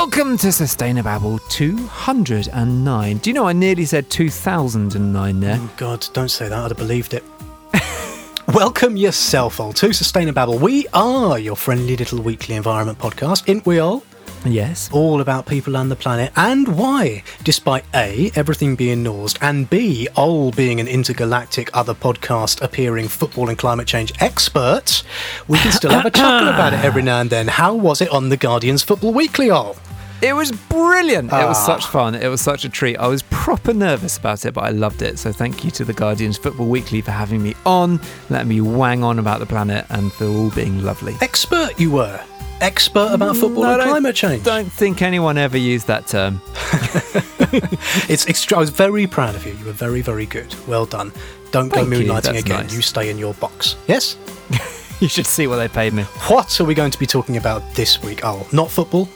Welcome to Sustainababble 209. Do you know I nearly said 2009 there? Oh, God, don't say that. I'd have believed it. Welcome yourself all to Sustainababble. We are your friendly little weekly environment podcast, ain't we all? Yes. All about people and the planet and why, despite A, everything being nosed, and B, all being an intergalactic other podcast appearing football and climate change expert, we can still have a chuckle about it every now and then. How was it on the Guardian's Football Weekly, all? It was brilliant. It was Ah. such fun. It was such a treat. I was proper nervous about it, but I loved it. So thank you to the Guardians Football Weekly for having me on, letting me wang on about the planet, and for all being lovely. Expert you were. Expert about football No, and climate change. Don't think anyone ever used that term. It's extra. I was very proud of you. You were very, very good. Well done. Don't go Thank you, moonlighting that's again. nice. You stay in your box. Yes? You should see what they paid me. What are we going to be talking about this week? Oh, not football?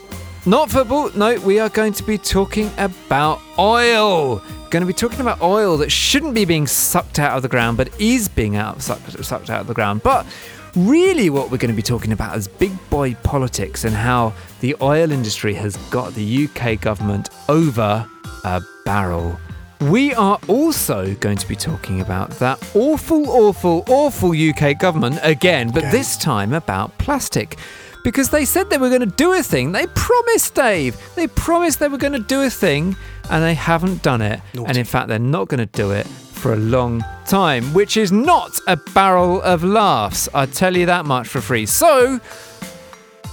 Not football. No, we are going to be talking about oil. Going to be talking about oil that shouldn't be being sucked out of the ground, but is being out sucked, sucked out of the ground. But really, what we're going to be talking about is big boy politics and how the oil industry has got the UK government over a barrel. We are also going to be talking about that awful, awful, awful UK government again, but this time about plastic. Because they said they were going to do a thing. They promised, Dave. They promised they were going to do a thing, and they haven't done it. Naughty. And in fact, they're not going to do it for a long time, which is not a barrel of laughs. I tell you that much for free. So,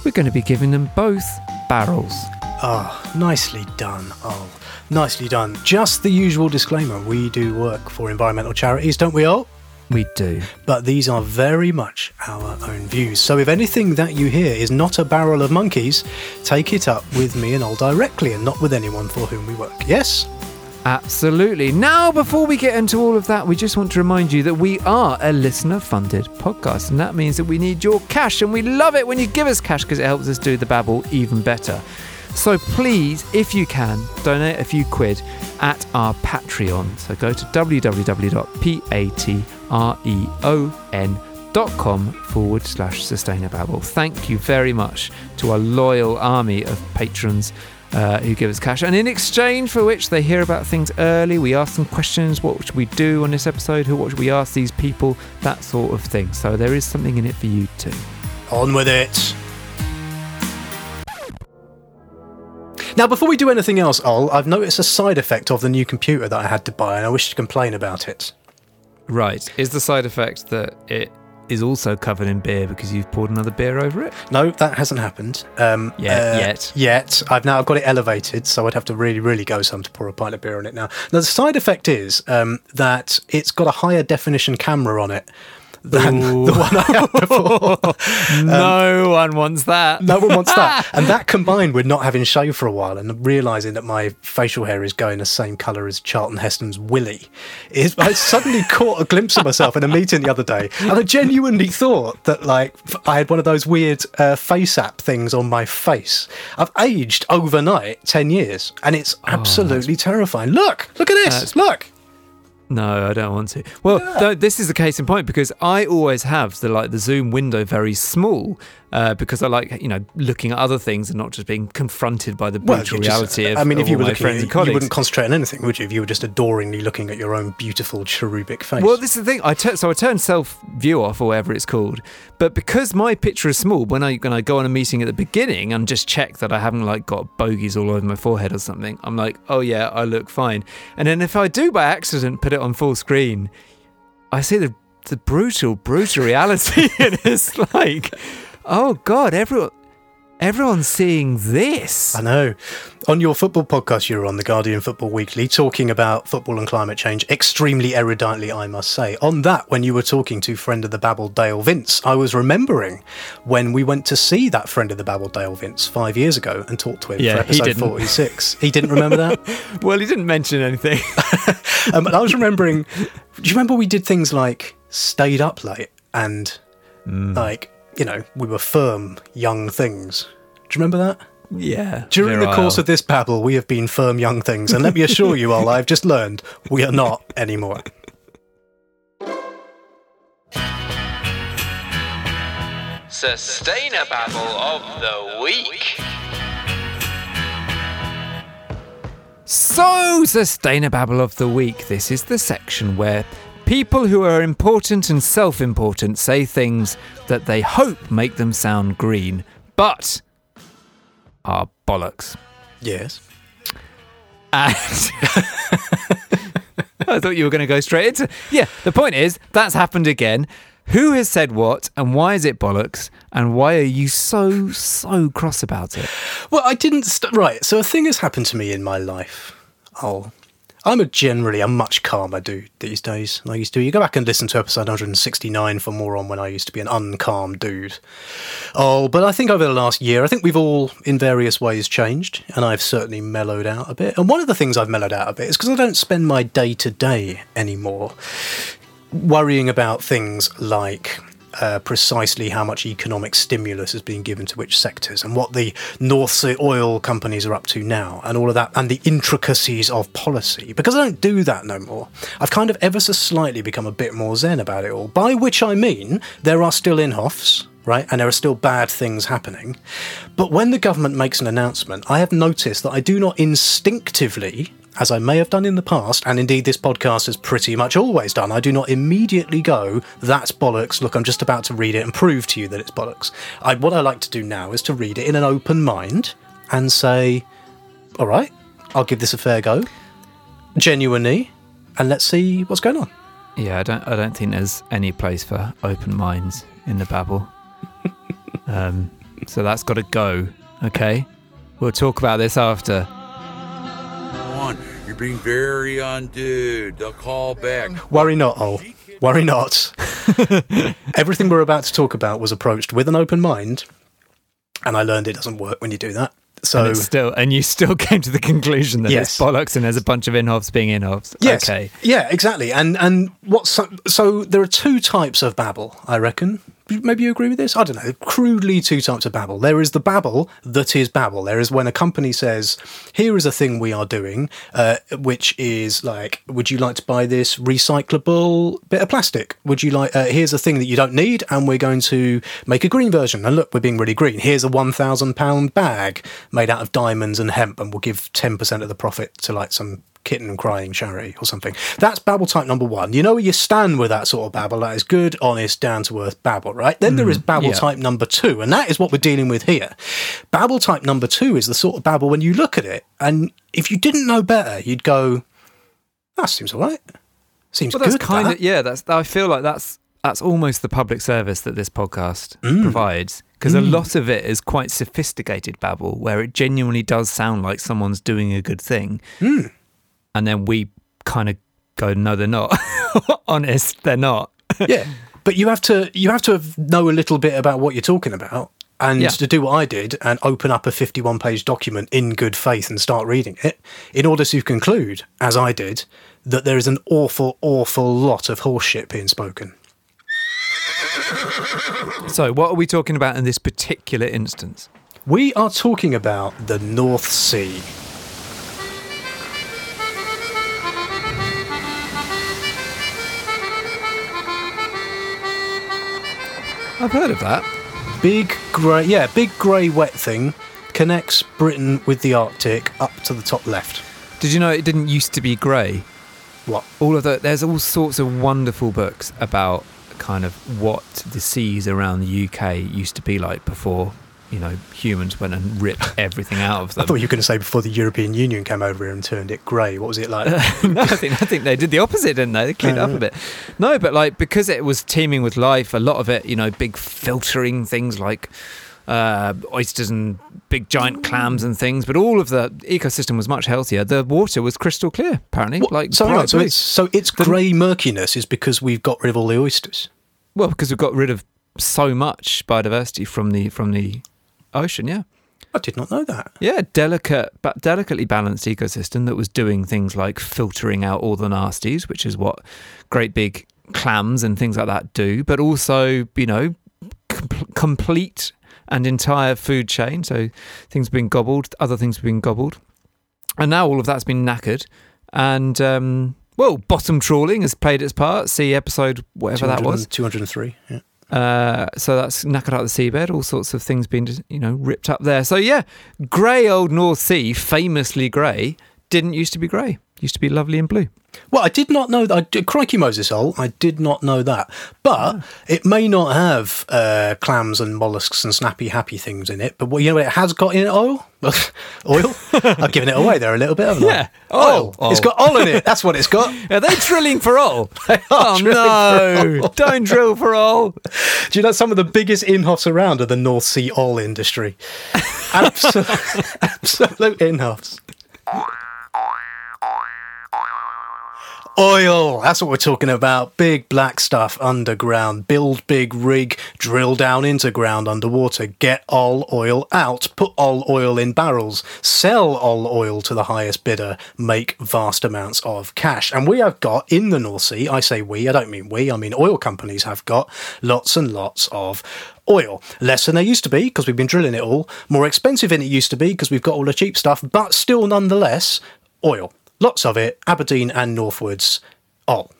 we're going to be giving them both barrels. Ah, nicely done. Oh, nicely done. Just the usual disclaimer we do work for environmental charities, don't we all? We do. But these are very much our own views. So if anything that you hear is not a barrel of monkeys, take it up with me and all directly and not with anyone for whom we work. Yes? Absolutely. Now, before we get into all of that, we just want to remind you that we are a listener funded podcast, and that means that we need your cash, and we love it when you give us cash because it helps us do the babble even better. So please, if you can, donate a few quid at our Patreon. So go to www.patreon.com forward slash sustainababble. Thank you very much to our loyal army of patrons uh, who give us cash. And in exchange for which they hear about things early, we ask them questions. What should we do on this episode? Who, what should we ask these people? That sort of thing. So there is something in it for you too. On with it. Now, before we do anything else, Ol, I've noticed a side effect of the new computer that I had to buy, and I wish to complain about it. Right. Is the side effect that it is also covered in beer because you've poured another beer over it? No, that hasn't happened. Um, Yeah, uh, yet. Yet. I've now got it elevated, so I'd have to really, really go some to pour a pint of beer on it now. Now, the side effect is um, that it's got a higher definition camera on it than the one I had before. no one wants that. No one wants that. And that combined with not having shaved for a while and realizing that my facial hair is going the same color as Charlton Heston's Willie, is I suddenly caught a glimpse of myself in a meeting the other day, and I genuinely thought that like I had one of those weird uh, face app things on my face. I've aged overnight ten years, and it's absolutely terrifying. Look, look at this. Look. No, I don't want to. Well, no, this is the case in point because I always have the like the Zoom window very small uh, because I like you know looking at other things and not just being confronted by the brutal just- reality of, I mean, if you were looking, friends and you wouldn't concentrate on anything, would you? If you were just adoringly looking at your own beautiful cherubic face. Well, this is the thing. I tur- so I turn self view off or whatever it's called. But because my picture is small, when I when I go on a meeting at the beginning and just check that I haven't like got bogies all over my forehead or something, I'm like, oh yeah, I look fine. And then if I do by accident put it on full screen, I see the the brutal, brutal reality, and it's like, oh god, everyone. Everyone's seeing this. I know. On your football podcast, you were on the Guardian Football Weekly talking about football and climate change, extremely eruditely, I must say. On that, when you were talking to friend of the Babble, Dale Vince, I was remembering when we went to see that friend of the Babble, Dale Vince, five years ago and talked to him Yeah, for he episode didn't. 46. He didn't remember that? Well, he didn't mention anything. um, and I was remembering, do you remember we did things like stayed up late and like, you know, we were firm young things. Do you remember that? Yeah. During virile. the course of this babble, we have been firm young things, and let me assure you all, I've just learned we are not anymore. Sustainababble of the Week. So, Sustainababble of the Week. This is the section where people who are important and self important say things that they hope make them sound green, but are bollocks. Yes. And I thought you were going to go straight into. Yeah, the point is that's happened again. Who has said what, and why is it bollocks, and why are you so so cross about it? Well, I didn't. St- right. So a thing has happened to me in my life. Oh, I'm a generally a much calmer dude these days than I used to. You go back and listen to episode 169 for more on when I used to be an uncalm dude. Oh, but I think over the last year, I think we've all in various ways changed, and I've certainly mellowed out a bit. And one of the things I've mellowed out a bit is because I don't spend my day to day anymore worrying about things like uh, precisely how much economic stimulus is being given to which sectors and what the North Sea oil companies are up to now and all of that and the intricacies of policy. Because I don't do that no more. I've kind of ever so slightly become a bit more zen about it all. By which I mean there are still Inhofes. Right, and there are still bad things happening. But when the government makes an announcement, I have noticed that I do not instinctively as I may have done in the past, and indeed this podcast has pretty much always done, I do not immediately go, that's bollocks, look, I'm just about to read it and prove to you that it's bollocks. I, what I like to do now is to read it in an open mind and say, all right, I'll give this a fair go, genuinely, and let's see what's going on. Yeah, I don't. I don't think there's any place for open minds in the babble. um, so that's got to go. Okay, we'll talk about this after. On. You're being very undude. They'll call back. Worry not, oh. Worry not. Everything we're about to talk about was approached with an open mind, and I learned it doesn't work when you do that. So and still, and you still came to the conclusion that Yes. it's bollocks, and there's a bunch of inhofs being inhofs. Yes. Okay. Yeah, exactly. And and what's so, so there are two types of babble, I reckon. Maybe you agree with this? I don't know. Crudely, two types of babble. There is the babble that is babble. There is when a company says, "Here is a thing we are doing," uh, which is like, "Would you like to buy this recyclable bit of plastic? Would you like? Uh, here's a thing that you don't need, and we're going to make a green version. And look, we're being really green. Here's a one thousand pound bag made out of diamonds and hemp, and we'll give ten percent of the profit to like some kitten crying charity or something. That's babble type number one. You know where you stand with that sort of babble. That is good, honest, down to earth babble, right? Then there is babble yeah. type number two, and that is what we're dealing with here. Babble type number two is the sort of babble when you look at it, and if you didn't know better, you'd go, "That seems all right. Seems Well, that's good." kind that." of yeah. That's I feel like that's that's almost the public service that this podcast Mm. provides because a lot of it is quite sophisticated babble where it genuinely does sound like someone's doing a good thing, Mm. And then we kind of go, no, they're not. Honest, they're not. yeah, but you have to you have to know a little bit about what you're talking about, and Yeah. to do what I did and open up a 51 page document in good faith and start reading it, in order to conclude, as I did, that there is an awful, awful lot of horseshit being spoken. So, what are we talking about in this particular instance? We are talking about the North Sea. I've heard of that. Big grey, yeah, big grey wet thing connects Britain with the Arctic up to the top left. Did you know it didn't used to be grey? What? all of the there's all sorts of wonderful books about kind of what the seas around the UK used to be like before you know humans went and ripped everything out of I thought you were going to say before the European Union came over here and turned it grey. What was it like? no, I think I think they did the opposite, didn't they? They cleaned it up a bit. No, but like because it was teeming with life, a lot of it, you know, big filtering things like uh, oysters and big giant clams and things, but all of the ecosystem was much healthier. The water was crystal clear, apparently. What- Like so, right, so it's so its grey murkiness is because we've got rid of all the oysters. Well, because we've got rid of so much biodiversity from the from the ocean. Yeah, I did not know that. yeah, delicate but delicately balanced ecosystem that was doing things like filtering out all the nasties, which is what great big clams and things like that do. But also, you know, com- complete and entire food chain. So things have been gobbled, other things have been gobbled, and now all of that's been knackered. And um, well, bottom trawling has played its part. See episode whatever that was. 203. Yeah. Uh, so that's knackered out the seabed. All sorts of things being, you know, ripped up there. So yeah, grey old North Sea, famously grey, didn't used to be grey. Used to be lovely and blue. Well, I did not know that. I crikey, Moses Oil. I did not know that. But it may not have uh, clams and mollusks and snappy, happy things in it. But what, you know what it has got in it? Oil? oil? I've given it away there a little bit, haven't I? Yeah, Oil. oil. It's got oil in it. That's what it's got. Are they drilling for oil? oh no! Don't drill for oil. Do you know some of the biggest in-hoffs around are the North Sea oil industry? Absolute, absolute in-hoffs. Oil. That's what we're talking about. Big black stuff underground. Build big rig, drill down into ground underwater. Get all oil out. Put all oil in barrels. Sell all oil to the highest bidder. Make vast amounts of cash. And we have got in the North Sea, I say we, I don't mean we, I mean oil companies have got lots and lots of oil. Less than they used to be because we've been drilling it all. More expensive than it used to be because we've got all the cheap stuff, but still nonetheless, oil. Lots of it, Aberdeen and northwards, all.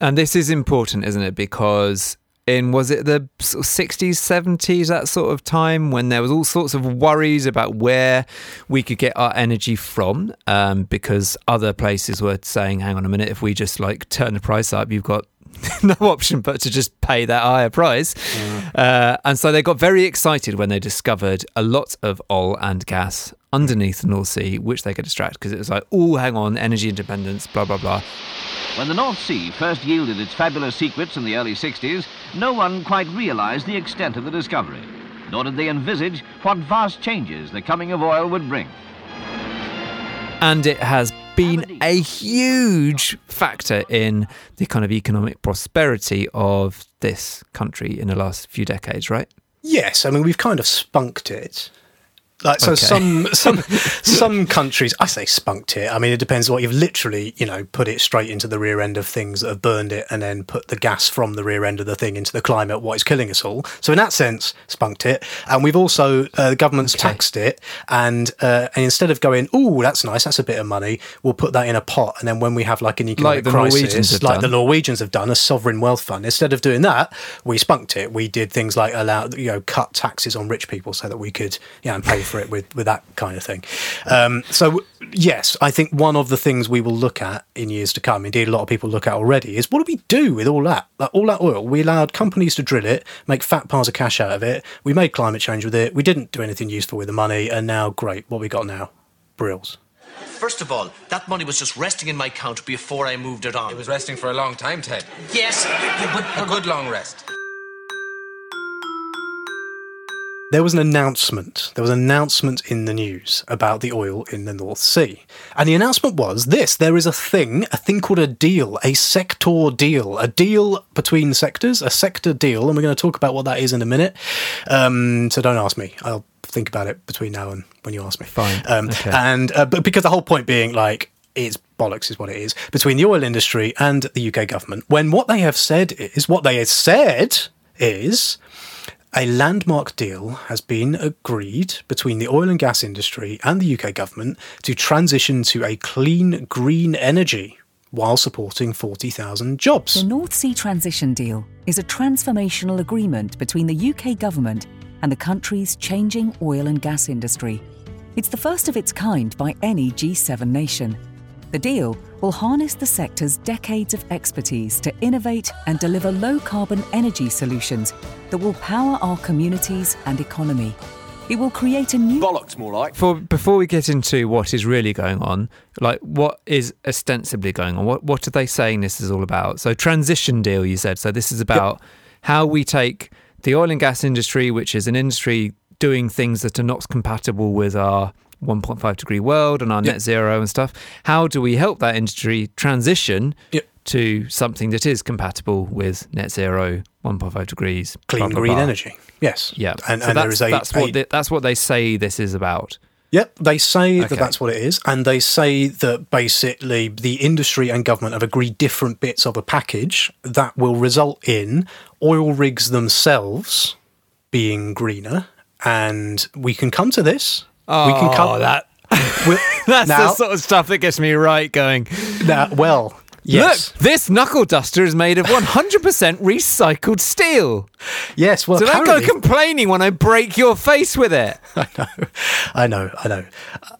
And this is important, isn't it? Because in was it the 60s, 70s, that sort of time when there was all sorts of worries about where we could get our energy from, um, because other places were saying, "Hang on a minute, if we just like turn the price up, you've got." no option but to just pay that higher price. Uh, and so they got very excited when they discovered a lot of oil and gas underneath the North Sea, which they could extract because it was like, oh, hang on, energy independence, blah, blah, blah. When the North Sea first yielded its fabulous secrets in the early 60s, no one quite realised the extent of the discovery, nor did they envisage what vast changes the coming of oil would bring. and it has been a huge factor in the kind of economic prosperity of this country in the last few decades, right? Yes, I mean we've kind of spunked it. Like so, Okay. some some some countries, I say spunked it. I mean, it depends what you've literally, you know, put it straight into the rear end of things that have burned it, and then put the gas from the rear end of the thing into the climate, what is killing us all. So in that sense, spunked it. And we've also uh, the government's taxed it, and uh, and instead of going, oh, that's nice, that's a bit of money, we'll put that in a pot, and then when we have like an economic the crisis, like the. Norwegians have done, a sovereign wealth fund. Instead of doing that, we spunked it. We did things like allow, you know, cut taxes on rich people so that we could, you know, pay for it with, with that kind of thing. Um, so, yes, I think one of the things we will look at in years to come, indeed, a lot of people look at already, is what do we do with all that? Like, all that oil. We allowed companies to drill it, make fat piles of cash out of it. We made climate change with it. We didn't do anything useful with the money. And now, great, what we got now? Brills. First of all, that money was just resting in my account before I moved it on. It was resting for a long time, Ted. yes, but, A good long rest. There was an announcement. There was an announcement in the news about the oil in the North Sea. And the announcement was this there is a thing, a thing called a deal, a sector deal, a deal between sectors, a sector deal. And we're going to talk about what that is in a minute. Um, so don't ask me. I'll think about it between now and when you ask me. Fine. Um, Okay. And uh, but because the whole point being like, it's bollocks is what it is between the oil industry and the UK government. When what they have said is what they have said is a landmark deal has been agreed between the oil and gas industry and the UK government to transition to a clean green energy while supporting 40,000 jobs. The. North Sea Transition Deal is a transformational agreement between the UK government and the country's changing oil and gas industry. It's the first of its kind by any G7 nation. The deal will harness the sector's decades of expertise to innovate and deliver low carbon energy solutions that will power our communities and economy. It will create a new bollocks more like. For before we get into what is really going on, like what is ostensibly going on, what what are they saying this is all about? So transition deal, you said. So this is about how we take the oil and gas industry, which is an industry doing things that are not compatible with our 1.5 degree world and our Yep. net zero and stuff. How do we help that industry transition Yep. to something that is compatible with net zero, 1.5 degrees, Clean blah, green blah? energy. Yes. Yeah, And, so and that's, there is a. that's a- what they, that's what they say this is about. Yep, they say Okay. that that's what it is, and they say that basically the industry and government have agreed different bits of a package that will result in oil rigs themselves being greener, and we can come to this. We can come Oh, that That's now, the sort of stuff that gets me right going. now, well, Yes. Look, this knuckle duster is made of 100% recycled steel. Yes, well, so don't go complaining when I break your face with it. I know, I know, I know,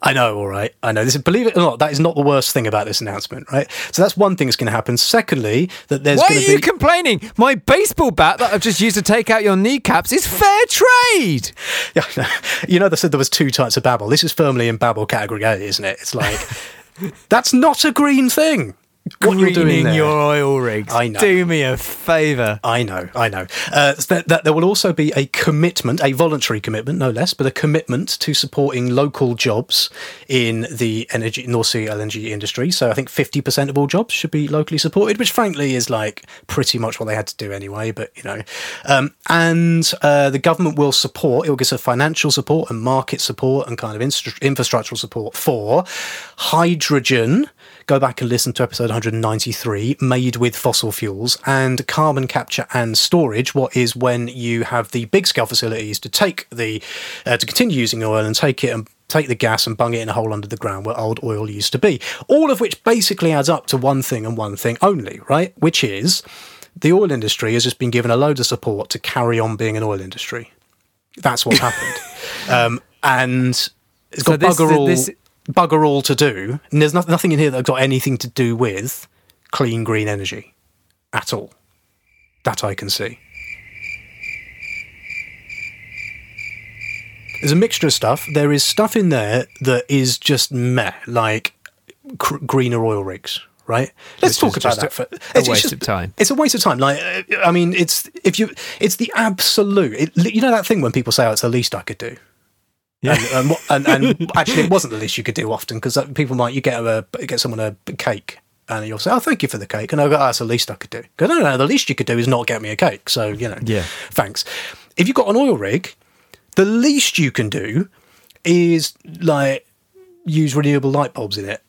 I know. All right, I know. This, is- believe it or not, that is not the worst thing about this announcement, right? So that's one thing that's going to happen. Secondly, that there's Why are you be. complaining? My baseball bat that I've just used to take out your kneecaps is fair trade. Yeah, know. you know, they said there was two types of babble. This is firmly in babble category isn't it? It's like that's not a green thing. What you're doing Greening your oil rigs. I know. Do me a favour. I know, I know. Uh, that, that there will also be a commitment, a voluntary commitment, no less, but a commitment to supporting local jobs in the energy North Sea LNG industry. So I think fifty percent of all jobs should be locally supported, which frankly is like pretty much what they had to do anyway. But you know, um, and uh, the government will support. It will give us financial support and market support and kind of infrastructural support for hydrogen. Go back and listen to episode 193, made with fossil fuels, and carbon capture and storage. What is when you have the big scale facilities to take the, uh, to continue using oil and take it and take the gas and bung it in a hole under the ground where old oil used to be. All of which basically adds up to one thing and one thing only, right? Which is the oil industry has just been given a load of support to carry on being an oil industry. That's what happened. Um, and it's got this- bugger all this- bugger all to do. And there's no, nothing in here that's got anything to do with clean green energy at all. That I can see. There's a mixture of stuff. There is stuff in there that is just meh, like cr- greener oil rigs. Right. Let's Which talk about just that. a- For, a waste of time. It's a waste of time. Like, I mean, it's if you, it's the absolute. It, you know that thing when people say, "Oh, it's the least I could do." Yeah. And, and, and, and actually, it wasn't the least you could do often because uh, people might you get a get someone a cake and you'll say, "Oh, thank you for the cake," and I go, "Oh, that's the least I could do." No, no, no, the least you could do is not get me a cake. So you know, Yeah. thanks. If you've got an oil rig, the least you can do is like use renewable light bulbs in it.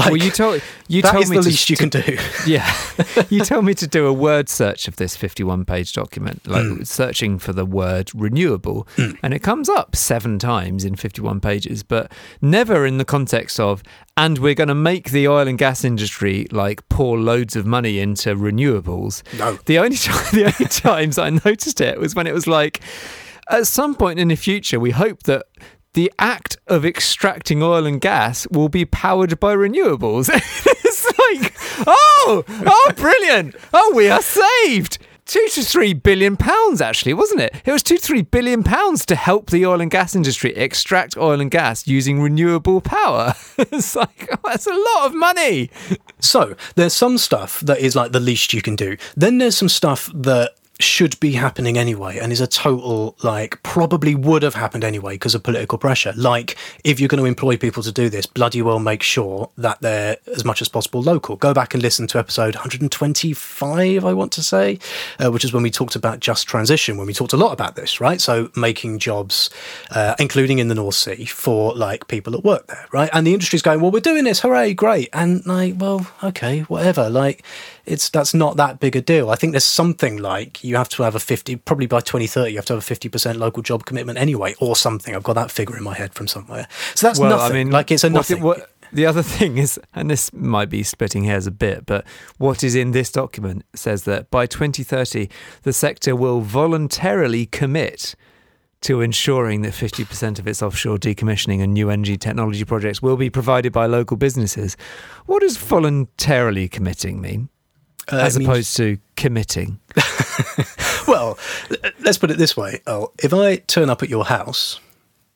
Like, Well, you told you told me the to least you can do. Yeah, you told me to do a word search of this 51 page document, like Hmm. searching for the word renewable, and it comes up seven times in 51 pages, but never in the context of, and we're going to make the oil and gas industry like pour loads of money into renewables. No. The only time, the only times I noticed it was when it was like, at some point in the future, we hope that the act of extracting oil and gas will be powered by renewables. it's like, oh, oh, brilliant. Oh, we are saved. Two to three billion pounds, actually, wasn't it? It was two to three billion pounds to help the oil and gas industry extract oil and gas using renewable power. it's like, oh, that's a lot of money. So there's some stuff that is like the least you can do. Then there's some stuff that should be happening anyway and is a total like probably would have happened anyway because of political pressure. Like if you're going to employ people to do this bloody well make sure that they're as much as possible local. Go back and listen to episode 125 i want to say uh, which is when we talked about just transition when we talked a lot about this right? So making jobs uh, including in the north sea for like people that work there right? And the industry's going well we're doing this. Hooray. Great. And like well okay whatever. Like it's that's not that big a deal. I think there's something like you have to have a 50 probably by 2030 you have to have a 50% local job commitment anyway or something. I've got that figure in my head from somewhere. So that's well, nothing. I mean, like it's a what- nothing. what- the other thing is, and this might be splitting hairs a bit, but what is in this document says that by 2030, the sector will voluntarily commit to ensuring that 50% of its offshore decommissioning and new energy technology projects will be provided by local businesses. What does voluntarily committing mean? Uh, as it means- opposed to committing. well, let's put it this way. Oh, if I turn up at your house,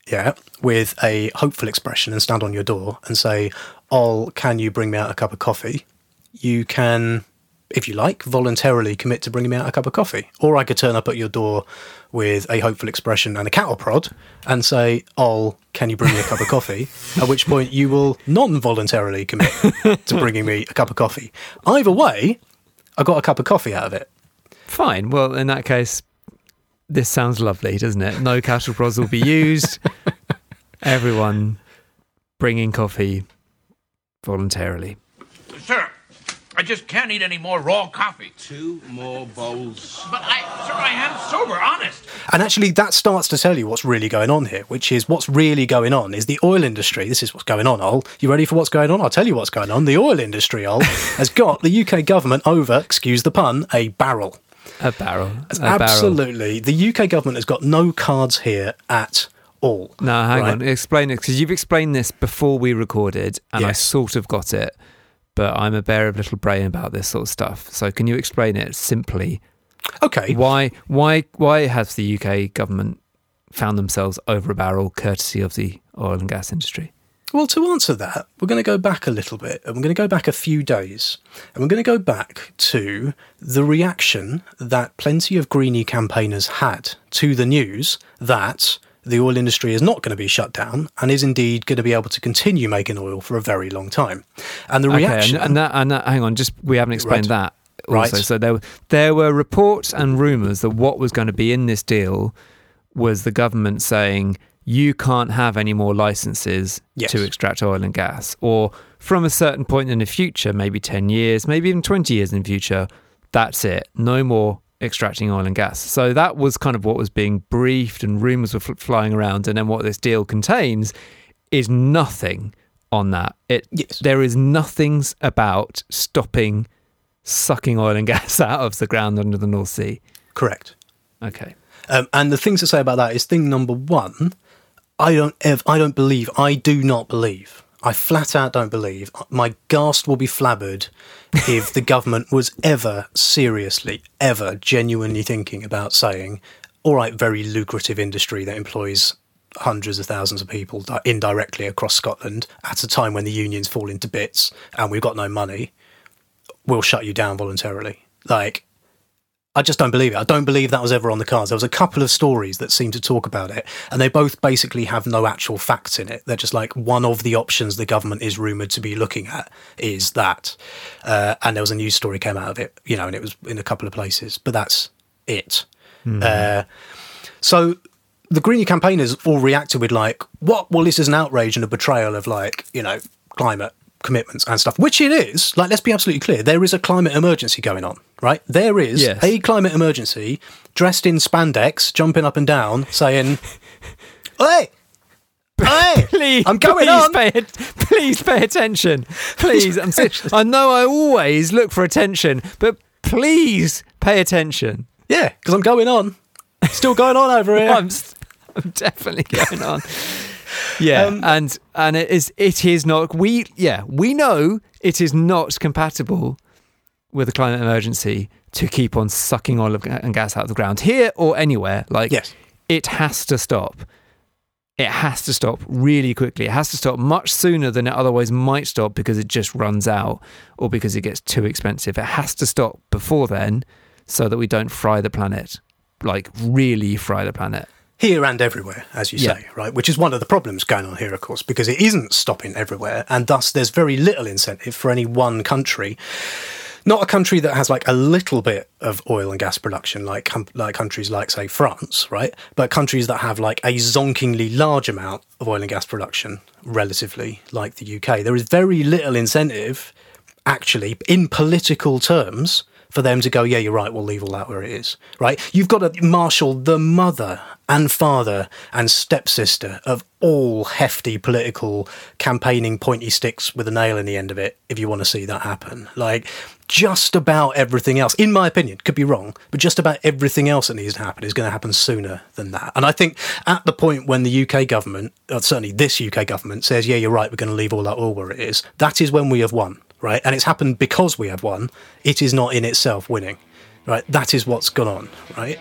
yeah, with a hopeful expression and stand on your door and say, "Oh, can you bring me out a cup of coffee?" You can, if you like, voluntarily commit to bringing me out a cup of coffee. Or I could turn up at your door with a hopeful expression and a cattle prod and say, "Oh, can you bring me a cup of coffee?" At which point you will non-voluntarily commit to bringing me a cup of coffee. Either way, I got a cup of coffee out of it. Fine. Well, in that case, this sounds lovely, doesn't it? No cattle prods will be used. Everyone bringing coffee voluntarily. Sir, I just can't eat any more raw coffee. Two more bowls. But I, sir, I am sober, honest. And actually, that starts to tell you what's really going on here, which is what's really going on is the oil industry. This is what's going on, Ol. You ready for what's going on? I'll tell you what's going on. The oil industry, Ol, has got the UK government over, excuse the pun, a barrel. A barrel. A barrel. Absolutely. The UK government has got no cards here at all. No, hang right? on. Explain it because you've explained this before we recorded, and I sort of got it. But I'm a bear of little brain about this sort of stuff. So can you explain it simply? Okay. Why? Why? Why has the UK government found themselves over a barrel, courtesy of the oil and gas industry? Well, to answer that, we're going to go back a little bit, and we're going to go back a few days, and we're going to go back to the reaction that plenty of Greenie campaigners had to the news that the oil industry is not going to be shut down and is indeed going to be able to continue making oil for a very long time. And the reaction, Okay, and, and that, and that, hang on, just we haven't explained Right. that. Also. Right. So there, there were reports and rumours that what was going to be in this deal was the government saying you can't have any more licenses Yes. to extract oil and gas, or from a certain point in the future, maybe ten years, maybe even twenty years in the future, that's it, no more extracting oil and gas. So that was kind of what was being briefed, and rumours were fl- flying around. And then what this deal contains is nothing on that. It Yes. there is nothing about stopping sucking oil and gas out of the ground under the North Sea. correct. Okay. Um, and the things to say about that is thing number one, I don't ev- I don't believe, I do not believe, I flat out don't believe, my ghast will be flabbered if the government was ever seriously, ever genuinely thinking about saying, all right, very lucrative industry that employs hundreds of thousands of people indirectly across Scotland at a time when the unions fall into bits and we've got no money, we'll shut you down voluntarily. Like, I just don't believe it. I don't believe that was ever on the cards. There was a couple of stories that seem to talk about it, and they both basically have no actual facts in it. They're just like one of the options the government is rumored to be looking at is that, uh, and there was a news story came out of it, you know, and it was in a couple of places, but that's it. Uh, so the Greenie campaigners all reacted with like, "What? Well, this is an outrage and a betrayal of like, you know, climate commitments and stuff." Which it is. Like, let's be absolutely clear: there is a climate emergency going on, right? There is Yes. a climate emergency, dressed in spandex, jumping up and down, saying, "Hey." Hey, Please, I'm going please on. Pay, please pay attention. Please, I'm I know I always look for attention, but please pay attention. Yeah, because I'm going on. Still going on over here. I'm, I'm definitely going on. Yeah, Um, and and it is it is not we yeah we know it is not compatible with the climate emergency to keep on sucking oil and gas out of the ground here or anywhere. Like Yes. it has to stop. It has to stop really quickly. It has to stop much sooner than it otherwise might stop because it just runs out or because it gets too expensive. It has to stop before then so that we don't fry the planet. Like really fry the planet. here and everywhere, as you Yeah. say, right? Which is one of the problems going on here, of course, because it isn't stopping everywhere, and thus there's very little incentive for any one country. Not a country that has like a little bit of oil and gas production, like like countries like say France, right? But countries that have like a zonkingly large amount of oil and gas production, relatively, like the UK. There is very little incentive, actually, in political terms, for them to go, yeah, you're right, we'll leave all that where it is, right? You've got to marshal the mother and father and stepsister of all hefty political campaigning pointy sticks with a nail in the end of it if you want to see that happen. Like, just about everything else, in my opinion, could be wrong, but just about everything else that needs to happen is going to happen sooner than that. And I think at the point when the UK government, or certainly this UK government, says, yeah, you're right, we're going to leave all that oil where it is, that is when we have won right? And it's happened because we have won. It is not in itself winning, right? That is what's gone on, right?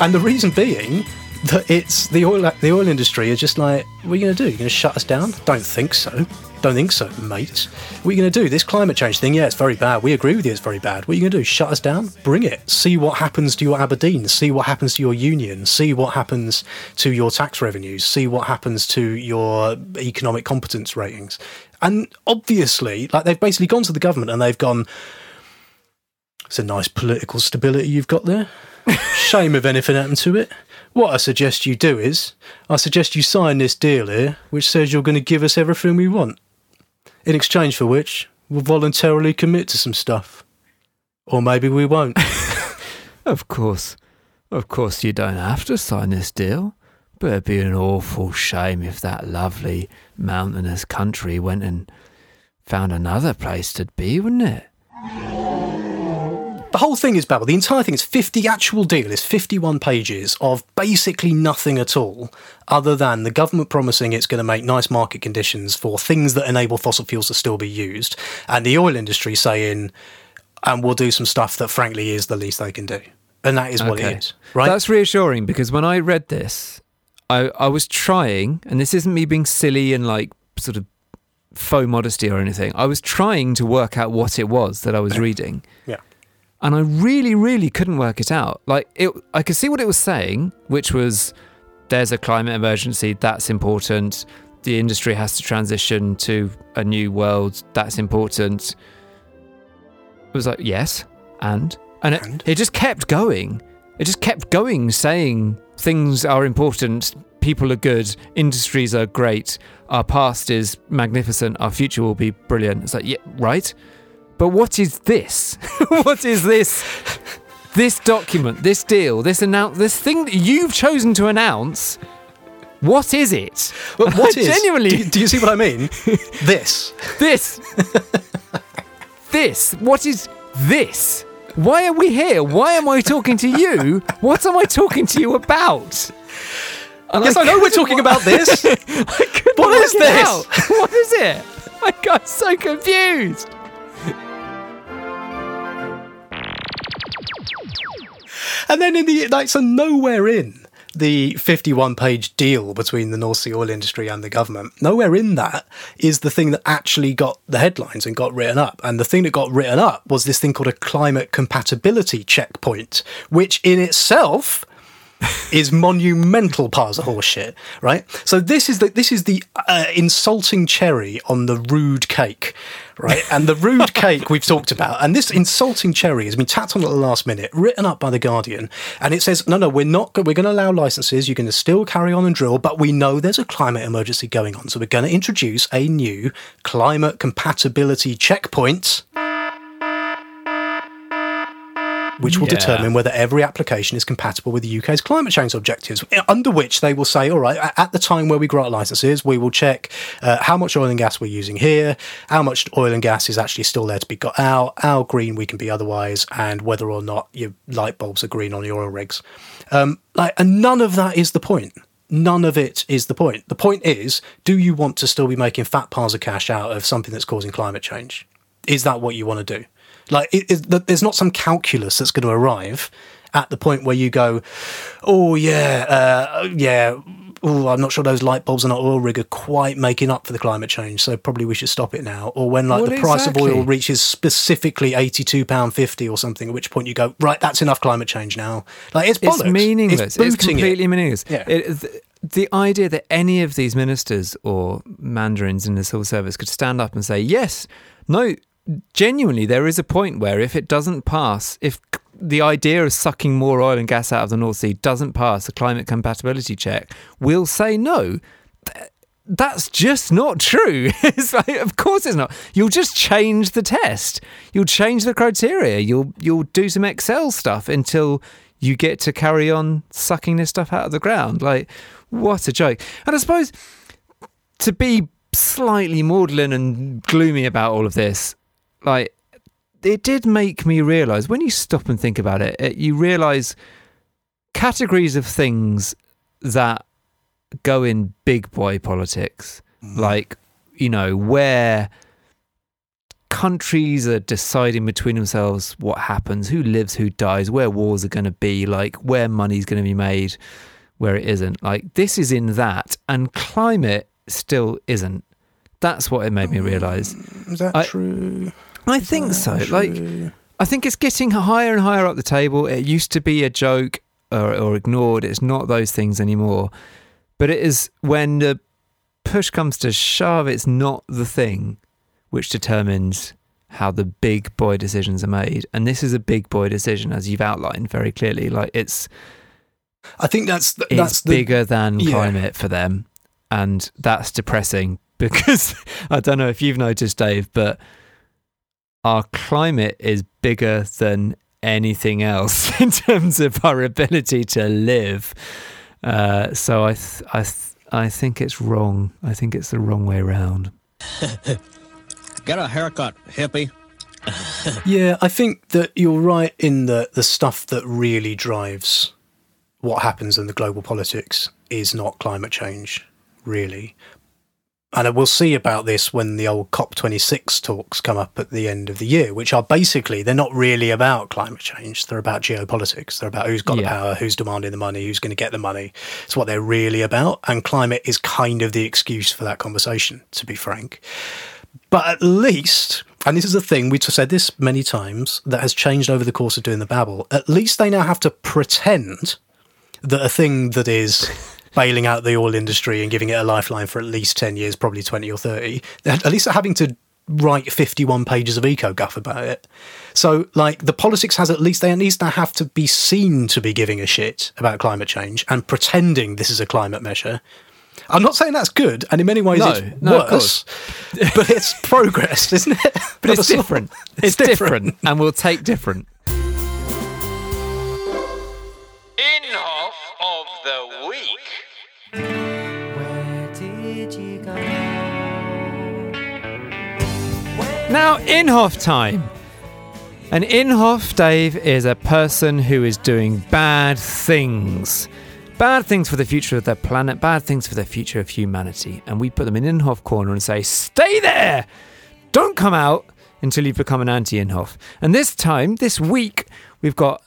And the reason being that it's the oil the oil industry is just like, what are you going to do? You're going to shut us down? Don't think so. Don't think so, mate. What are you going to do? This climate change thing, yeah, it's very bad. We agree with you, it's very bad. What are you going to do? Shut us down? Bring it. See what happens to your Aberdeen. See what happens to your union. See what happens to your tax revenues. See what happens to your economic competence ratings. And obviously, like they've basically gone to the government and they've gone, it's a nice political stability you've got there. Shame if anything happened to it. What I suggest you do is, I suggest you sign this deal here, which says you're going to give us everything we want. In exchange for which, we'll voluntarily commit to some stuff. Or maybe we won't. Of course, of course, you don't have to sign this deal. But it'd be an awful shame if that lovely mountainous country went and found another place to be, wouldn't it? The whole thing is babble. The entire thing is 50 actual deal is 51 pages of basically nothing at all other than the government promising it's going to make nice market conditions for things that enable fossil fuels to still be used and the oil industry saying and we'll do some stuff that frankly is the least they can do. And that is what Okay. it is, right? That's reassuring because when I read this, I, I was trying, and this isn't me being silly and like sort of faux modesty or anything. I was trying to work out what it was that I was reading. Yeah. And I really, really couldn't work it out. Like it I could see what it was saying, which was there's a climate emergency, that's important. The industry has to transition to a new world, that's important. It was like, yes, and and it, And? it just kept going. It just kept going, saying things are important, people are good, industries are great, our past is magnificent, our future will be brilliant. It's like, yeah, right. But what is this? what is this? This document, this deal, this announce, this thing that you've chosen to announce. What is it? But what is genuinely Do you, do you see what I mean? this. this? this? What is this? Why are we here? Why am I talking to you? What am I talking to you about? And Yes, I know we're talking about this. I What is this? out. What is it? I got so confused. And then in the like, so nowhere in the 51 page deal between the North Sea oil industry and the government, nowhere in that is the thing that actually got the headlines and got written up. And the thing that got written up was this thing called a climate compatibility checkpoint, which in itself is monumental piles of horseshit, right? So this is the this is the uh, insulting cherry on the rude cake, right? And the rude cake we've talked about, and this insulting cherry has been tapped on at the last minute, written up by the Guardian, and it says, no, no, we're not. We're going to allow licenses. You're going to still carry on and drill, but we know there's a climate emergency going on, so we're going to introduce a new climate compatibility checkpoint. Which will Yeah. determine whether every application is compatible with the UK's climate change objectives. Under which they will say, all right, at the time where we grant licenses, we will check uh, how much oil and gas we're using here, how much oil and gas is actually still there to be got out, how green we can be otherwise, and whether or not your light bulbs are green on your oil rigs. Um, like, and none of that is the point. None of it is the point. The point is, do you want to still be making fat piles of cash out of something that's causing climate change? Is that what you want to do? Like, it, it, there's not some calculus that's going to arrive at the point where you go, oh yeah, uh, yeah. Oh, I'm not sure those light bulbs and our oil rig are quite making up for the climate change, so probably we should stop it now. Or when like Well, the price of oil reaches specifically eighty-two pound fifty or something, at which point you go, right, that's enough climate change now. Like it's bollocks. It's meaningless. It's, booting it. completely meaningless. Yeah. It, the, the idea that any of these ministers or mandarins in the civil service could stand up and say, yes, no, genuinely, there is a point where if it doesn't pass, if the idea of sucking more oil and gas out of the North Sea doesn't pass the climate compatibility check, we'll say no. That's just not true. It's like, of course it's not. You'll just change the test. You'll change the criteria. You'll you'll do some Excel stuff until you get to carry on sucking this stuff out of the ground. Like, what a joke. And I suppose to be slightly maudlin and gloomy about all of this, like, it did make me realize when you stop and think about it, it you realize categories of things that go in big boy politics, mm. like, you know, where countries are deciding between themselves what happens, who lives, who dies, where wars are going to be, like where money's going to be made, where it isn't. Like this is in that, and climate still isn't. That's what it made me mm, realize. Is that I- true? I think so. Like, I think it's getting higher and higher up the table. It used to be a joke or, or ignored. It's not those things anymore. But it is when the push comes to shove, it's not the thing which determines how the big boy decisions are made. And this is a big boy decision, as you've outlined very clearly. Like it's I think that's th- it's that's the, bigger than yeah. climate for them, and that's depressing because I don't know if you've noticed, Dave, but our climate is bigger than anything else in terms of our ability to live. Uh, so I, th- I, th- I think it's wrong. I think it's the wrong way around. Get a haircut, hippie. Yeah, I think that you're right in the the stuff that really drives what happens in the global politics is not climate change, really. And we'll see about this when the old COP26 talks come up at the end of the year, which are basically, they're not really about climate change. They're about geopolitics. They're about who's got the power, who's demanding the money, who's going to get the money. It's what they're really about. And climate is kind of the excuse for that conversation, to be frank. But at least, and this is a thing, we've said this many times, that has changed over the course of doing the Babble, at least they now have to pretend that a thing that is bailing out the oil industry and giving it a lifeline for at least 10 years, probably 20 or 30, they're- at least they're having to write 51 pages of eco guff about it. So, like, the politics has at least, they at least have to be seen to be giving a shit about climate change and pretending this is a climate measure. I'm not saying that's good, and in many ways No, it's no, worse, but it's progress, isn't it? But it's Of a sort. different. It's, different. and we'll take different. Now, Inhofe time. An Inhofe, Dave, is a person who is doing bad things. Bad things for the future of their planet, bad things for the future of humanity. And we put them in Inhofe corner and say, stay there! Don't come out until you've become an anti Inhofe. And this time, this week, we've got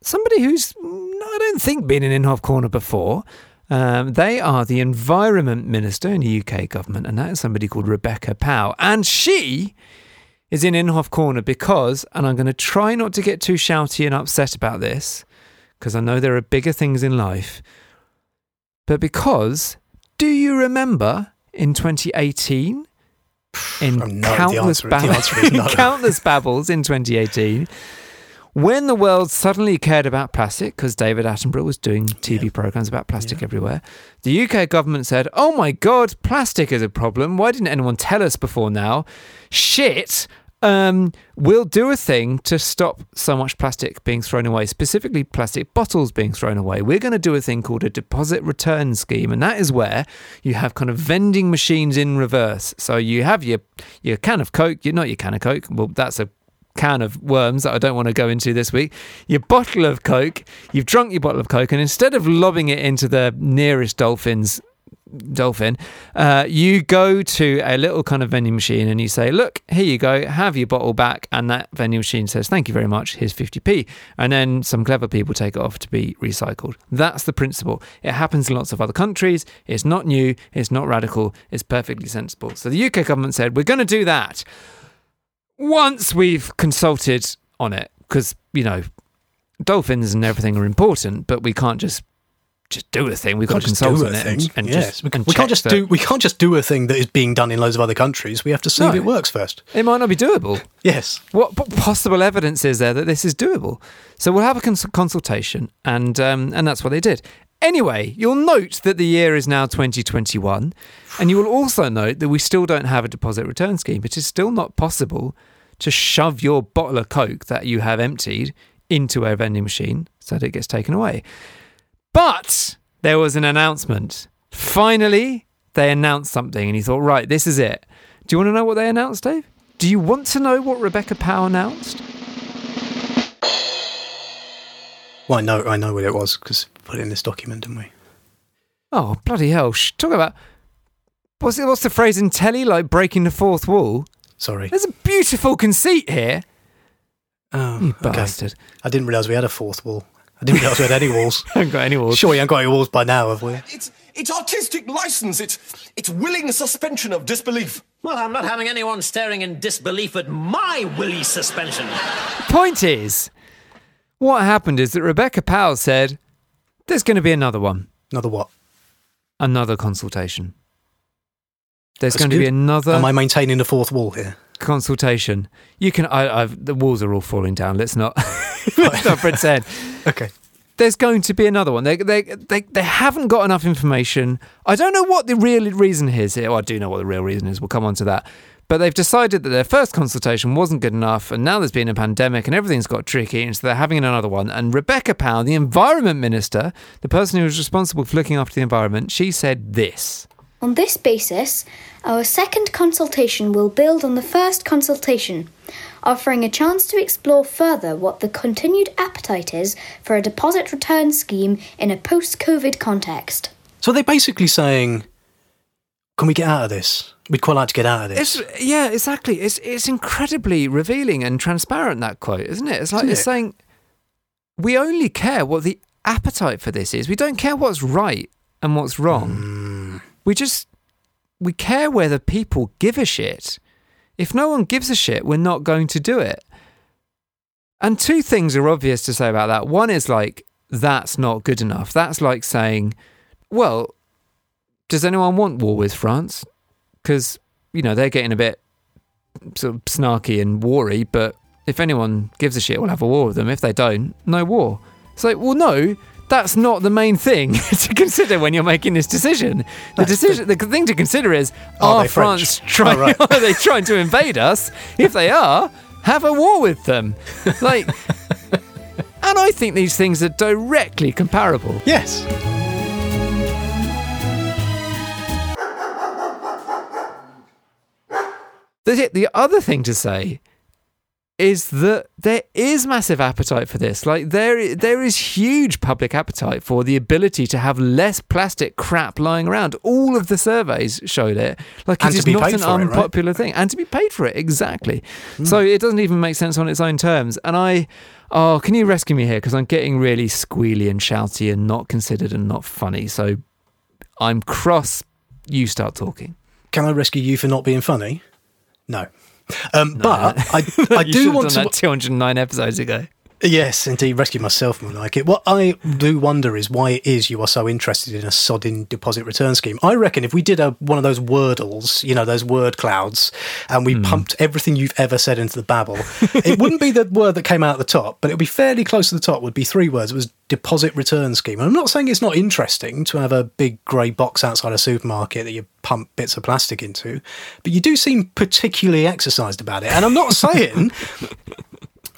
somebody who's, mm, I don't think, been in Inhofe corner before. Um, they are the Environment Minister in the UK government, and that is somebody called Rebecca Pow. And she is in Inhofe Corner because, and I'm going to try not to get too shouty and upset about this, because I know there are bigger things in life, but because, do you remember in 2018, in Oh, no, countless, answer- the answer in no. countless babbles in 2018, when the world suddenly cared about plastic, because David Attenborough was doing TV programs about plastic everywhere, the UK government said, Oh my God, plastic is a problem. Why didn't anyone tell us before now? Shit. Um, we'll do a thing to stop so much plastic being thrown away, specifically plastic bottles being thrown away. We're going to do a thing called a deposit return scheme, and that is where you have kind of vending machines in reverse. So you have your your can of Coke, you're not your can of Coke. Well, that's a can of worms that I don't want to go into this week. Your bottle of Coke, you've drunk your bottle of Coke, and instead of lobbing it into the nearest dolphins dolphin, uh, you go to a little kind of vending machine and you say, Look, here you go, have your bottle back. And that vending machine says, Thank you very much, here's 50p. And then some clever people take it off to be recycled. That's the principle. It happens in lots of other countries. It's not new, it's not radical, it's perfectly sensible. So the UK government said, We're going to do that once we've consulted on it, because, you know, dolphins and everything are important, but we can't just just do a thing. We've got to consult on it and, and yes, just we, and we can't just that- do we can't just do a thing that is being done in loads of other countries. We have to see if it works first. It might not be doable. Yes, What, what possible evidence is there that this is doable? So we'll have a cons- consultation, and um, and that's what they did. Anyway, you'll note that the year is now 2021, and you will also note that we still don't have a deposit return scheme. It is still not possible to shove your bottle of Coke that you have emptied into a vending machine so that it gets taken away. But there was an announcement. Finally, they announced something, and he thought, right, this is it. Do you want to know what they announced, Dave? Do you want to know what Rebecca Pow announced? well, I know I know what it was because we put it in this document, didn't we? Oh, bloody hell. Sh- Talk about. What's, it, what's the phrase in telly? Like breaking the fourth wall? Sorry. There's a beautiful conceit here. Oh, You okay. bastard. I didn't realise we had a fourth wall. I didn't realise we had any walls. I haven't got any walls. Sure, you haven't got any walls by now, have we? It's it's artistic license. It's it's willing suspension of disbelief. Well, I'm not having anyone staring in disbelief at my willy suspension. Point is, what happened is that Rebecca Pow said, there's going to be another one, Another what? another consultation. There's That's going to be another. Am I maintaining the fourth wall here? Consultation. You can. I, I've, the walls are all falling down. Let's not. let's not pretend. Okay. There's going to be another one. They, they, they, they haven't got enough information. I don't know what the real reason is here. Well, I do know what the real reason is. We'll come on to that. But they've decided that their first consultation wasn't good enough, and now there's been a pandemic and everything's got tricky, and so they're having another one. And Rebecca Pow, the Environment Minister, the person who was responsible for looking after the environment, she said this. On this basis, our second consultation will build on the first consultation, offering a chance to explore further what the continued appetite is for a deposit return scheme in a post COVID context. So they're basically saying, can we get out of this? We'd quite like to get out of this. It's yeah, exactly. It's it's incredibly revealing and transparent that quote, isn't it? It's like Isn't it's it? saying we only care what the appetite for this is. We don't care what's right and what's wrong. Hmm. We just we care whether people give a shit. If no one gives a shit, we're not going to do it. And two things are obvious to say about that. One is like that's not good enough. That's like saying, well, does anyone want war with France? Because you know they're getting a bit sort of snarky and warry. But if anyone gives a shit, we'll have a war with them. If they don't, no war. It's like, well, no, that's not the main thing to consider when you're making this decision. The decision, the thing to consider is, Are are. France trying? Oh, right. Are they trying to invade us? If they are, have a war with them. Like, and I think these things are directly comparable. Yes. The, the other thing to say is that there is massive appetite for this. Like there, there is huge public appetite for the ability to have less plastic crap lying around. All of the surveys showed it. Like it be not an for it, right? Unpopular thing, and to be paid for it exactly. Hmm. So it doesn't even make sense on its own terms. And I, oh, can you rescue me here? Because I'm getting really squealy and shouty and not considered and not funny. So I'm cross. You start talking. Can I rescue you for not being funny? No. Um, but I, I do want to. that 209 episodes ago. Yes, indeed, rescue myself more like it. What I do wonder is why it is you are so interested in a sodding deposit return scheme. I reckon if we did a, one of those wordles, you know, those word clouds, and we hmm. pumped everything you've ever said into the babble, it wouldn't be the word that came out at the top, but it would be fairly close to the top. Would be three words. It was deposit return scheme. And I'm not saying it's not interesting to have a big grey box outside a supermarket that you pump bits of plastic into, but you do seem particularly exercised about it. And I'm not saying.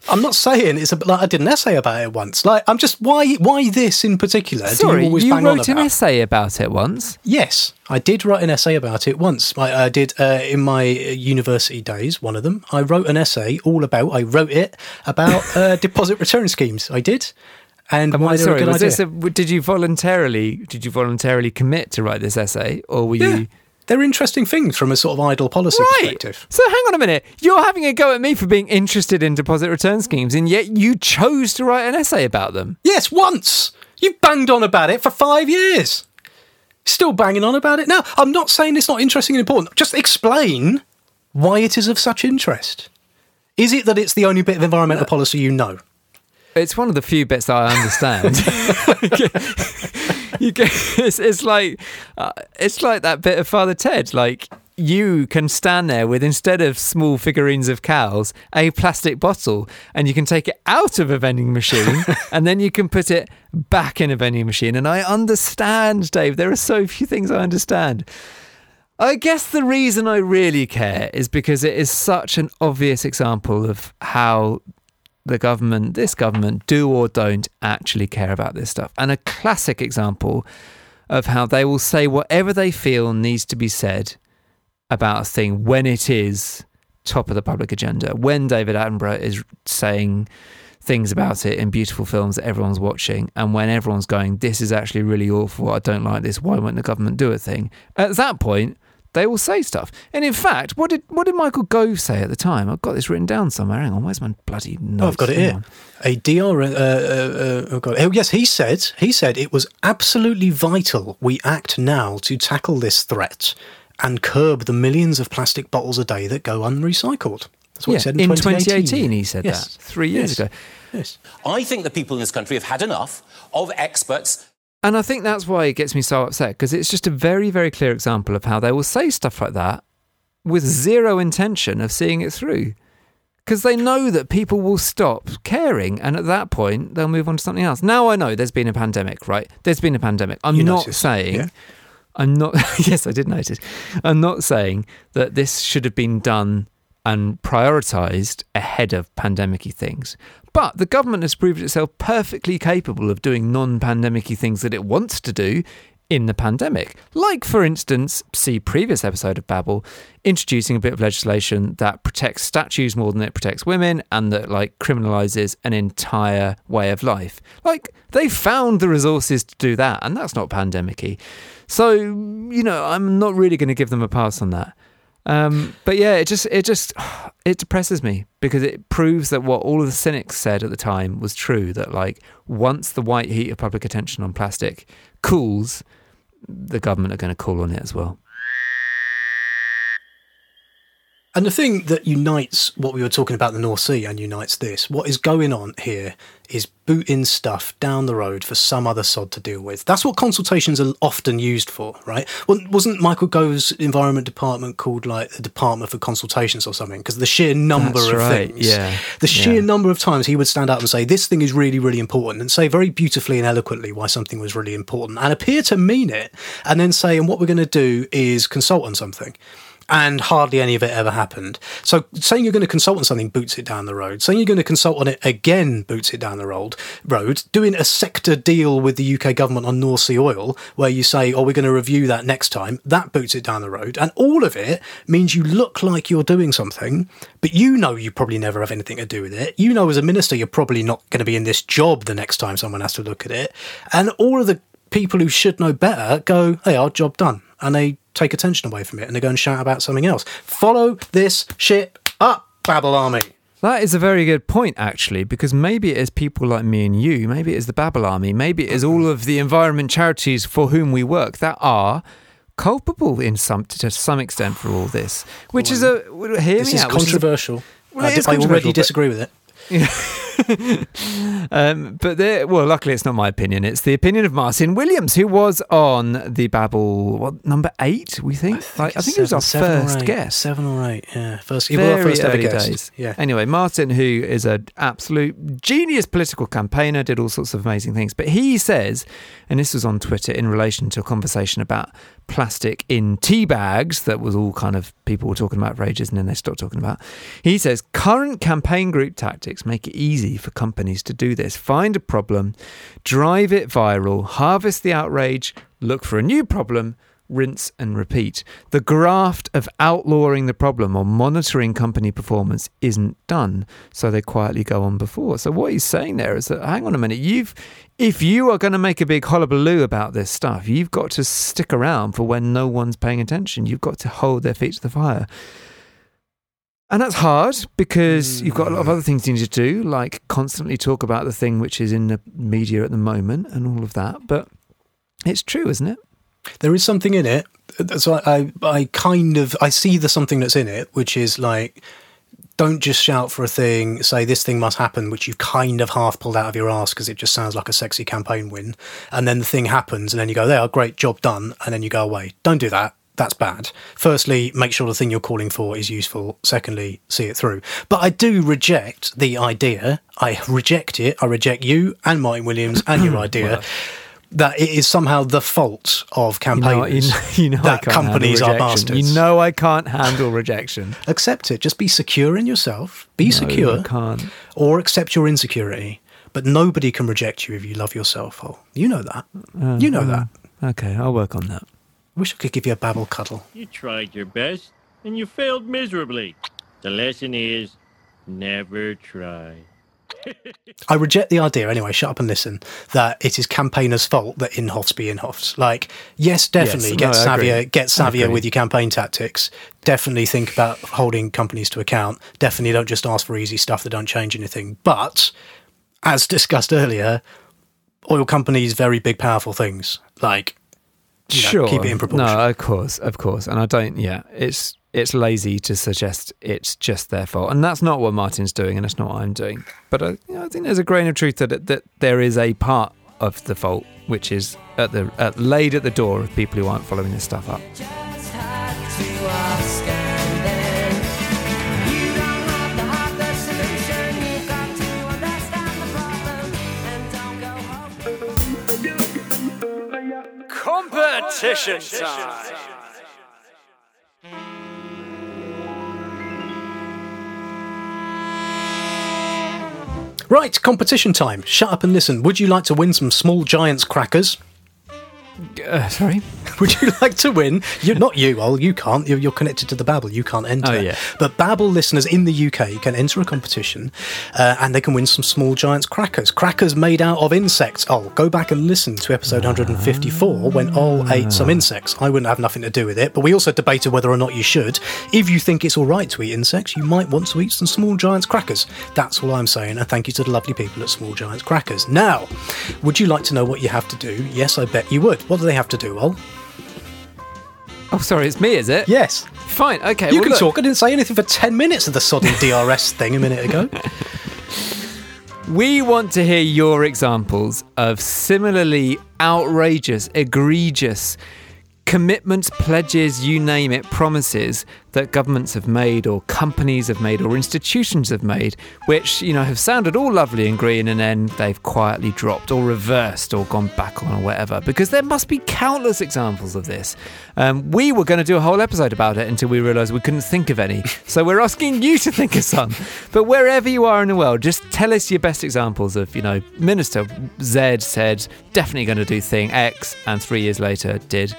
I'm not saying it's a, like I did an essay about it once. Like I'm just why why this in particular? do Sorry, you always you bang on wrote an essay about it once. Yes, I did write an essay about it once. I, I did uh, in my uh, university days. One of them, I wrote an essay all about. I wrote it about uh, deposit return schemes. I did, and Am why I sorry, was idea. this a, did you voluntarily did you voluntarily commit to write this essay, or were yeah, you? They're interesting things from a sort of idle policy Right. perspective. So hang on a minute. You're having a go at me for being interested in deposit return schemes, and yet you chose to write an essay about them. Yes, once you banged on about it for five years. Still banging on about it now. I'm not saying it's not interesting and important. Just explain why it is of such interest. Is it that it's the only bit of environmental policy you know? It's one of the few bits that I understand. you get, it's, it's like uh, it's like that bit of Father Ted. Like you can stand there with instead of small figurines of cows, a plastic bottle, and you can take it out of a vending machine, and then you can put it back in a vending machine. And I understand, Dave. There are so few things I understand. I guess the reason I really care is because it is such an obvious example of how the government, this government, do or don't actually care about this stuff. And a classic example of how they will say whatever they feel needs to be said about a thing when it is top of the public agenda. When David Attenborough is saying things about it in beautiful films that everyone's watching, and when everyone's going, This is actually really awful, I don't like this, why won't the government do a thing? At that point, they will say stuff. And in fact, what did what did Michael Gove say at the time? I've got this written down somewhere. Hang on, where's my bloody notes? Oh, I've got it Hang here. on. A DR. Uh, uh, uh, oh, God. oh, yes, he said. He said it was absolutely vital we act now to tackle this threat and curb the millions of plastic bottles a day that go unrecycled. That's what Yeah, he said in, in 2018. 2018 he said Yes. that, three years Yes. ago. Yes. I think the people in this country have had enough of experts And I think that's why it gets me so upset because it's just a very, very clear example of how they will say stuff like that with zero intention of seeing it through. Because they know that people will stop caring, and at that point, they'll move on to something else. Now I know there's been a pandemic, right? There's been a pandemic. I'm You not noticed, saying. yeah? I'm not. yes, I did notice. I'm not saying that this should have been done and prioritized ahead of pandemic-y things. But the government has proved itself perfectly capable of doing non-pandemic-y things that it wants to do in the pandemic. Like, for instance, see previous episode of Babble, introducing a bit of legislation that protects statues more than it protects women and that like criminalizes an entire way of life. Like they found the resources to do that, and that's not pandemic-y. So, you know, I'm not really going to give them a pass on that. Um, but yeah, it just it just it depresses me because it proves that what all of the cynics said at the time was true. That like once the white heat of public attention on plastic cools, the government are going to call on it as well. And the thing that unites what we were talking about the North Sea and unites this, what is going on here is booting stuff down the road for some other sod to deal with. That's what consultations are often used for, right? Well, wasn't Michael Gove's environment department called like the Department for Consultations or something? Because the sheer number That's of right, things, yeah, the sheer yeah. number of times he would stand up and say this thing is really, really important, and say very beautifully and eloquently why something was really important, and appear to mean it, and then say, and what we're going to do is consult on something and hardly any of it ever happened. So saying you're going to consult on something boots it down the road. Saying you're going to consult on it again boots it down the road. Road doing a sector deal with the UK government on North Sea oil, where you say, "Oh, we're going to review that next time." That boots it down the road, and all of it means you look like you're doing something, but you know you probably never have anything to do with it. You know, as a minister, you're probably not going to be in this job the next time someone has to look at it, and all of the people who should know better go, "Hey, our job done," and they take attention away from it and they go and shout about something else. Follow this shit up, Babble Army. That is a very good point, actually, because maybe it is people like me and you, maybe it is the Babble Army, maybe it is all of the environment charities for whom we work that are culpable in some to some extent for all this, which is a hear This me is out, controversial. well, I it d- is I already disagree with it. um, but there, well, luckily it's not my opinion. It's the opinion of Martin Williams, who was on the Babble what number eight, we think. Like, I think he was our first guest. Seven or eight, yeah. First, he was our Very first ever early guest. days. Yeah. Anyway, Martin, who is an absolute genius political campaigner, did all sorts of amazing things. But he says, and this was on Twitter in relation to a conversation about plastic in tea bags that was all kind of people were talking about for ages and then they stopped talking about. He says current campaign group tactics make it easy for companies to do this. Find a problem, drive it viral, harvest the outrage, look for a new problem, rinse and repeat. The graft of outlawing the problem or monitoring company performance isn't done, so they quietly go on before. So what he's saying there is that hang on a minute, you've if you are going to make a big hullabaloo about this stuff, you've got to stick around for when no one's paying attention. You've got to hold their feet to the fire. And that's hard because you've got a lot of mm. other things you need to do, like constantly talk about the thing which is in the media at the moment and all of that. But it's true, isn't it? There is something in it. So I, I, I kind of I see the something that's in it, which is like, don't just shout for a thing, say this thing must happen, which you've kind of half pulled out of your ass because it just sounds like a sexy campaign win, and then the thing happens, and then you go, there, great job done, and then you go away. Don't do that. That's bad. Firstly, make sure the thing you're calling for is useful. Secondly, see it through. But I do reject the idea. I reject it. I reject you and Martin Williams and your idea that it is somehow the fault of You know, campaigners you know, you know that companies are bastards. You know I can't handle rejection. Accept it. Just be secure in yourself. Be No, secure. Can't. Or accept your insecurity. But nobody can reject you if you love yourself. Oh, you know that. Uh, you know uh, that. Okay, I'll work on that. Wish I could give you a babble cuddle. You tried your best, and you failed miserably. The lesson is never try. I reject the idea, anyway, shut up and listen, that it is campaigners' fault that Inhofes be Inhofes. Like, yes, definitely Yes, get no, savvier, get I savvier with your campaign tactics. Definitely think about holding companies to account. Definitely don't just ask for easy stuff that don't change anything. But, as discussed earlier, oil companies, very big, powerful things. Like, you know, sure. keep it in proportion. No, of course, of course. And I don't. Yeah, it's it's lazy to suggest it's just their fault, and that's not what Martin's doing, and that's not what I'm doing. But I, you know, I think there's a grain of truth that that there is a part of the fault which is at the at, laid at the door of people who aren't following this stuff up. Competition time! Right, competition time. Shut up and listen. Would you like to win some Small Giants crackers? Uh, sorry? Would you like to win? You're not you, Ol. You can't. You're, you're connected to the Babble. You can't enter. Oh, yeah. But Babble listeners in the UK can enter a competition, uh, and they can win some Small Giants crackers. Crackers made out of insects. Oh, go back and listen to episode 154 when Ol ate some insects. I wouldn't have nothing to do with it, but we also debated whether or not you should. If you think it's all right to eat insects, you might want to eat some Small Giants crackers. That's all I'm saying, and thank you to the lovely people at Small Giants crackers. Now, would you like to know what you have to do? Yes, I bet you would. What do they have to do, Ol? Oh, sorry, it's me, is it? Yes. Fine, okay. You well, can look, talk. I didn't say anything for 10 minutes of the sodding DRS thing a minute ago. We want to hear your examples of similarly outrageous, egregious commitments, pledges, you name it, promises that governments have made or companies have made or institutions have made, which, you know, have sounded all lovely and green and then they've quietly dropped or reversed or gone back on or whatever. Because there must be countless examples of this. Um, we were going to do a whole episode about it until we realised we couldn't think of any. So we're asking you to think of some. But wherever you are in the world, just tell us your best examples of, you know, Minister Z said definitely going to do thing X and three years later did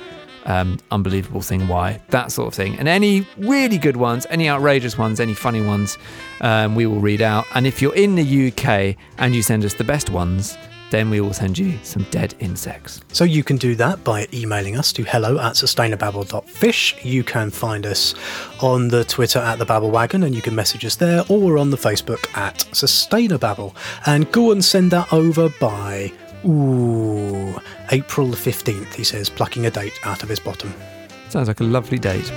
um, unbelievable thing why that sort of thing. And any really good ones, any outrageous ones, any funny ones, um, we will read out. And if you're in the UK and you send us the best ones, then we will send you some dead insects. So you can do that by emailing us to hello at sustainababble.fish. You can find us on the Twitter at the Babble Wagon and you can message us there or on the Facebook at Sustainababble. And go and send that over by ooh April the 15th, he says, plucking a date out of his bottom. Sounds like a lovely date.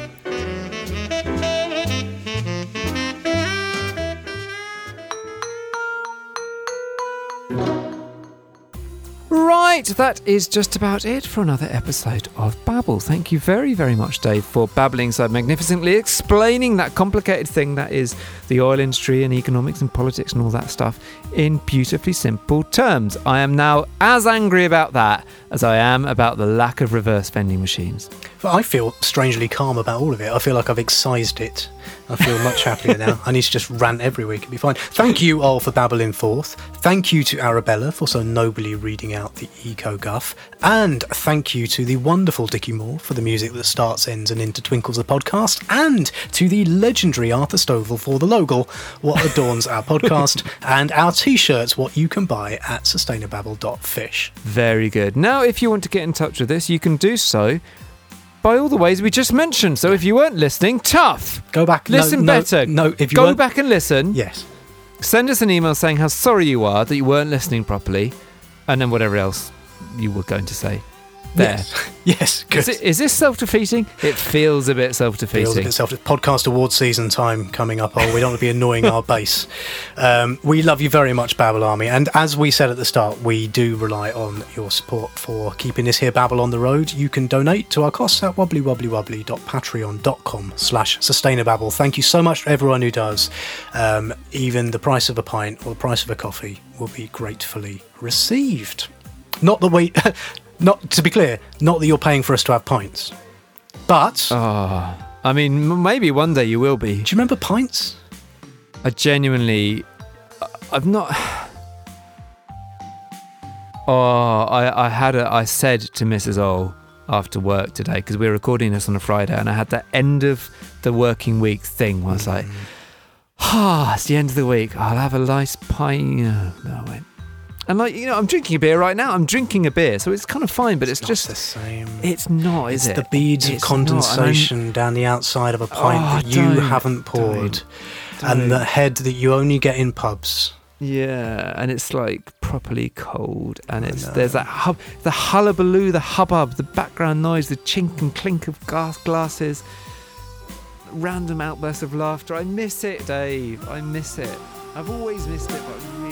Right, that is just about it for another episode of Babble. Thank you very, very much, Dave, for babbling so magnificently, explaining that complicated thing that is the oil industry and economics and politics and all that stuff in beautifully simple terms. I am now as angry about that as I am about the lack of reverse vending machines. But I feel strangely calm about all of it. I feel like I've excised it. I feel much happier now. I need to just rant every week and be fine. Thank you all for babbling forth. Thank you to Arabella for so nobly reading out the eco guff. And thank you to the wonderful Dickie Moore for the music that starts, ends, and intertwinkles the podcast. And to the legendary Arthur Stovall for the logo, what adorns our podcast, and our t shirts, what you can buy at sustainababble.fish. Very good. Now, if you want to get in touch with us, you can do so by all the ways we just mentioned. So if you weren't listening, tough. Go back. no, Listen no, better. No, if you go weren't- back and listen. Yes. Send us an email saying how sorry you are that you weren't listening properly, and then whatever else you were going to say. There. Yes. Yes. Good. Is, it, is this self-defeating? It feels a bit self-defeating. a bit self podcast award season time coming up. Oh, we don't want to be annoying our base. Um, we love you very much, Babble Army, and as we said at the start, we do rely on your support for keeping this here Babble on the road. You can donate to our costs at wobblywobblywobbly.patreon.com slash sustainababble. Thank you so much to everyone who does. Um, even the price of a pint or the price of a coffee will be gratefully received. Not that we, not to be clear, not that you're paying for us to have pints, but. Oh, I mean, m- maybe one day you will be. Do you remember pints? I genuinely, I- I've not. Oh, I, I had a, I said to Mrs. O after work today because we were recording this on a Friday, and I had that end of the working week thing. Where I was like, ah, it's the end of the week. I'll have a nice pint. No, no, I went. And like you know, I'm drinking a beer right now. I'm drinking a beer, so it's kind of fine. But it's, just the same. It's not, is it's it? the beads It's of not, and I'm- condensation down the outside of a pint Oh, that you haven't poured, don't, and the don't. head that you only get in pubs. Yeah, and it's like properly cold, and it's there's that hub, the hullabaloo, the hubbub, the background noise, the chink and clink of glass glasses, random outbursts of laughter. I miss it, Dave. I miss it. I've always missed it, but really